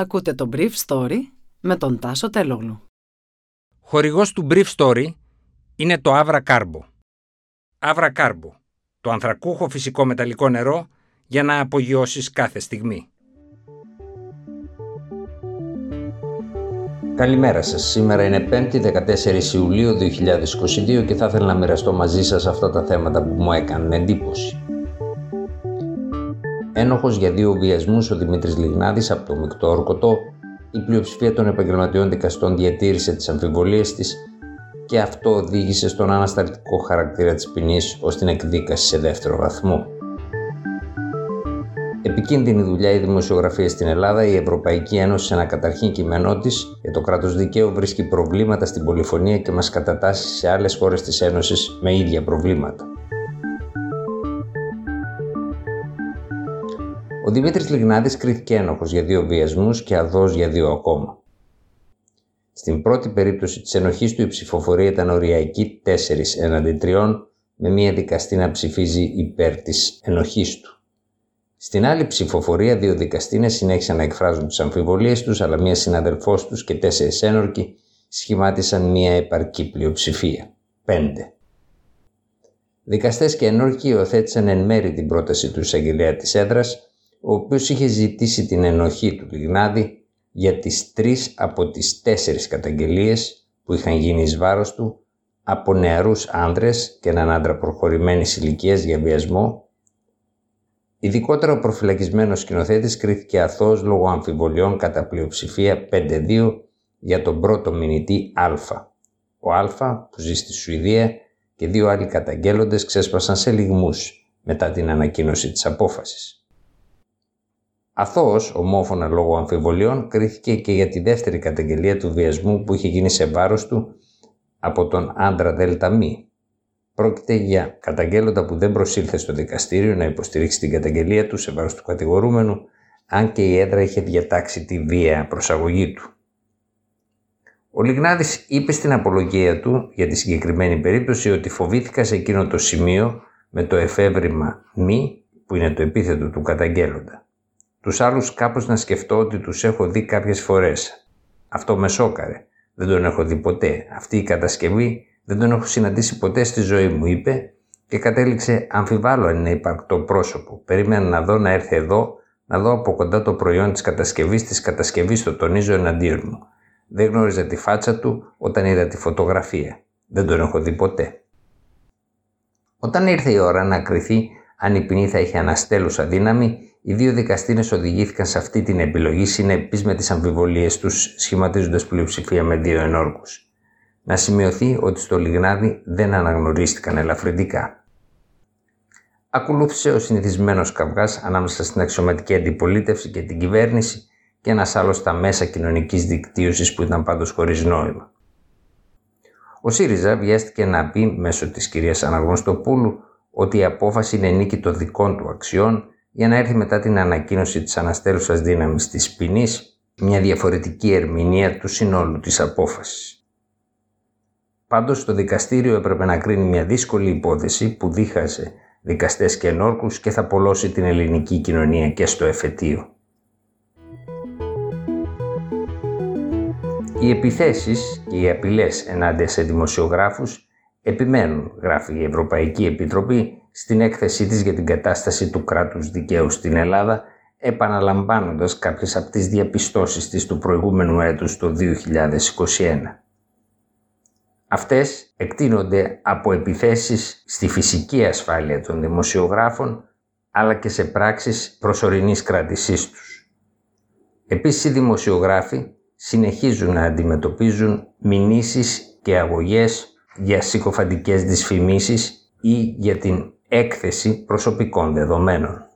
Ακούτε το Brief Story με τον Τάσο Τελόγλου. Χορηγός του Brief Story είναι το Avra Carbo. Avra Carbo, το ανθρακούχο φυσικό μεταλλικό νερό για να απογειώσεις κάθε στιγμή. Καλημέρα σας. Σήμερα είναι 5η 14 Ιουλίου 2022 και θα ήθελα να μοιραστώ μαζί σας αυτά τα θέματα που μου έκαναν εντύπωση. Ένοχος για δύο βιασμούς ο Δημήτρης Λιγνάδης από το Μικτό Ορκωτό, η πλειοψηφία των επαγγελματιών δικαστών διατήρησε τις αμφιβολίες της και αυτό οδήγησε στον ανασταλτικό χαρακτήρα της ποινής ως την εκδίκαση σε δεύτερο βαθμό. Επικίνδυνη δουλειά η δημοσιογραφία στην Ελλάδα, η Ευρωπαϊκή Ένωση σε ένα καταρχήν κείμενό της για το κράτος δικαίου βρίσκει προβλήματα στην πολυφωνία και μας κατατάσσει σε άλλες χώρες της Ένωσης με ίδια προβλήματα. Ο Δημήτρης Λιγνάδης κρίθηκε ένοχος για δύο βιασμούς και αδός για δύο ακόμα. Στην πρώτη περίπτωση της ενοχής του η ψηφοφορία ήταν οριακή 4 έναντι 3 με μία δικαστή να ψηφίζει υπέρ της ενοχής του. Στην άλλη ψηφοφορία, δύο δικαστήνε συνέχισαν να εκφράζουν τις αμφιβολίες τους, αλλά μία συναδελφός τους και τέσσερις ένορκοι σχημάτισαν μία επαρκή πλειοψηφία. 5. Δικαστές και ενόρκοι υιοθέτησαν εν μέρη την πρόταση του εισαγγελέα της έδρας, ο οποίος είχε ζητήσει την ενοχή του Λιγνάδη για τις τρεις από τις τέσσερις καταγγελίες που είχαν γίνει εις βάρος του από νεαρούς άνδρες και έναν άντρα προχωρημένης ηλικίας για βιασμό Ειδικότερα ο προφυλακισμένος σκηνοθέτης κρίθηκε αθώος λόγω αμφιβολιών κατά πλειοψηφία 5-2 για τον πρώτο μηνυτή Α. Ο Α που ζει στη Σουηδία και δύο άλλοι καταγγέλλοντες ξέσπασαν σε λιγμούς μετά την ανακοίνωση της απόφασης. Αθώος, ομόφωνα λόγω αμφιβολιών, κρίθηκε και για τη δεύτερη καταγγελία του βιασμού που είχε γίνει σε βάρος του από τον άντρα Δέλτα Πρόκειται για καταγγέλλοντα που δεν προσήλθε στο δικαστήριο να υποστηρίξει την καταγγελία του σε βάρος του κατηγορούμενου, αν και η έδρα είχε διατάξει τη βία προσαγωγή του. Ο Λιγνάδης είπε στην απολογία του για τη συγκεκριμένη περίπτωση ότι φοβήθηκα σε εκείνο το σημείο με το εφεύρημα μη που είναι το επίθετο του καταγγέλλοντα. Τους άλλους κάπως να σκεφτώ ότι τους έχω δει κάποιες φορές. Αυτό με σόκαρε. Δεν τον έχω δει ποτέ. Αυτή η κατασκευή δεν τον έχω συναντήσει ποτέ στη ζωή μου, είπε και κατέληξε αμφιβάλλω αν είναι υπαρκτό πρόσωπο. Περίμενα να δω να έρθει εδώ, να δω από κοντά το προϊόν της κατασκευής, της κατασκευής το τονίζω εναντίον μου. Δεν γνώριζα τη φάτσα του όταν είδα τη φωτογραφία. Δεν τον έχω δει ποτέ. Όταν ήρθε η ώρα να κριθεί αν η ποινή θα είχε αναστέλουσα δύναμη, οι δύο δικαστήνες οδηγήθηκαν σε αυτή την επιλογή συνεπείς με τις αμφιβολίες τους, σχηματίζοντας πλειοψηφία με δύο ενόρκους να σημειωθεί ότι στο Λιγνάδι δεν αναγνωρίστηκαν ελαφρυντικά. Ακολούθησε ο συνηθισμένος καυγάς ανάμεσα στην αξιωματική αντιπολίτευση και την κυβέρνηση και ένας άλλος στα μέσα κοινωνικής δικτύωσης που ήταν πάντως χωρίς νόημα. Ο ΣΥΡΙΖΑ βιάστηκε να πει μέσω της κυρίας Αναγνωστοπούλου ότι η απόφαση είναι νίκη των δικών του αξιών για να έρθει μετά την ανακοίνωση της αναστέλουσας δύναμης της ποινής μια διαφορετική ερμηνεία του συνόλου της απόφασης. Πάντως το δικαστήριο έπρεπε να κρίνει μια δύσκολη υπόθεση που δίχασε δικαστές και ενόρκους και θα πολλώσει την ελληνική κοινωνία και στο εφετείο. Οι επιθέσεις και οι απειλές ενάντια σε δημοσιογράφους επιμένουν, γράφει η Ευρωπαϊκή Επιτροπή στην έκθεσή της για την κατάσταση του κράτους δικαίου στην Ελλάδα, επαναλαμβάνοντας κάποιες από τις διαπιστώσεις της του προηγούμενου έτους το 2021. Αυτές εκτείνονται από επιθέσεις στη φυσική ασφάλεια των δημοσιογράφων αλλά και σε πράξεις προσωρινής κράτησής τους. Επίσης οι δημοσιογράφοι συνεχίζουν να αντιμετωπίζουν μηνύσεις και αγωγές για συκοφαντικές δυσφημίσεις ή για την έκθεση προσωπικών δεδομένων.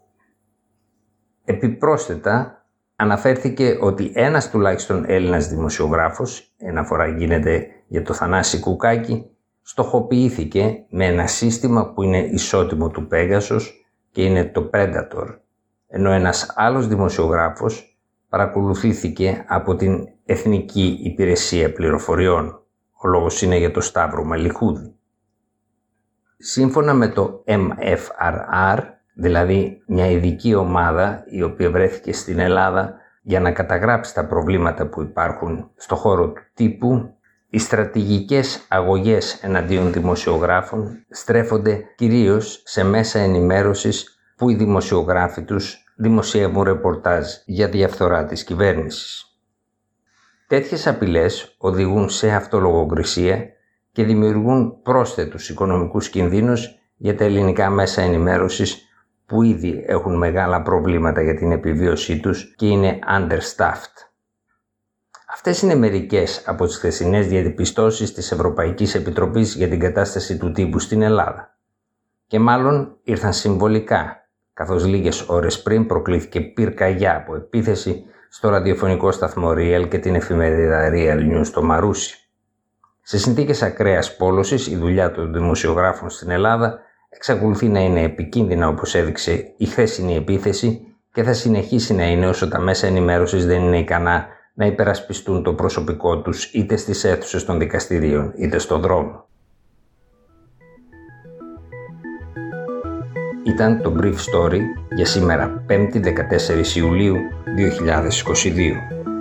Επιπρόσθετα, αναφέρθηκε ότι ένας τουλάχιστον Έλληνας δημοσιογράφος, ένα φορά γίνεται για το Θανάση Κουκάκη, στοχοποιήθηκε με ένα σύστημα που είναι ισότιμο του Πέγασος και είναι το Predator, ενώ ένας άλλος δημοσιογράφος παρακολουθήθηκε από την Εθνική Υπηρεσία Πληροφοριών. Ο λόγος είναι για το Σταύρο Μαλιχούδη. Σύμφωνα με το MFRR, δηλαδή μια ειδική ομάδα η οποία βρέθηκε στην Ελλάδα για να καταγράψει τα προβλήματα που υπάρχουν στο χώρο του τύπου, οι στρατηγικές αγωγές εναντίον δημοσιογράφων στρέφονται κυρίως σε μέσα ενημέρωσης που οι δημοσιογράφοι τους δημοσιεύουν ρεπορτάζ για διαφθορά της κυβέρνησης. Τέτοιες απειλές οδηγούν σε αυτολογοκρισία και δημιουργούν πρόσθετους οικονομικούς κινδύνους για τα ελληνικά μέσα ενημέρωσης που ήδη έχουν μεγάλα προβλήματα για την επιβίωσή τους και είναι understaffed. Αυτές είναι μερικές από τις χθεσινές διαδιπιστώσεις της Ευρωπαϊκής Επιτροπής για την κατάσταση του τύπου στην Ελλάδα. Και μάλλον ήρθαν συμβολικά, καθώς λίγες ώρες πριν προκλήθηκε πυρκαγιά από επίθεση στο ραδιοφωνικό σταθμό Real και την εφημερίδα Real News στο Μαρούσι. Σε συνθήκες ακραίας πόλωσης, η δουλειά των δημοσιογράφων στην Ελλάδα εξακολουθεί να είναι επικίνδυνα όπως έδειξε η χθεσινή επίθεση και θα συνεχίσει να είναι όσο τα μέσα ενημέρωσης δεν είναι ικανά να υπερασπιστούν το προσωπικό τους είτε στις αίθουσες των δικαστηρίων είτε στον δρόμο. Ήταν το Brief Story για σήμερα 5η 14 Ιουλίου 2022.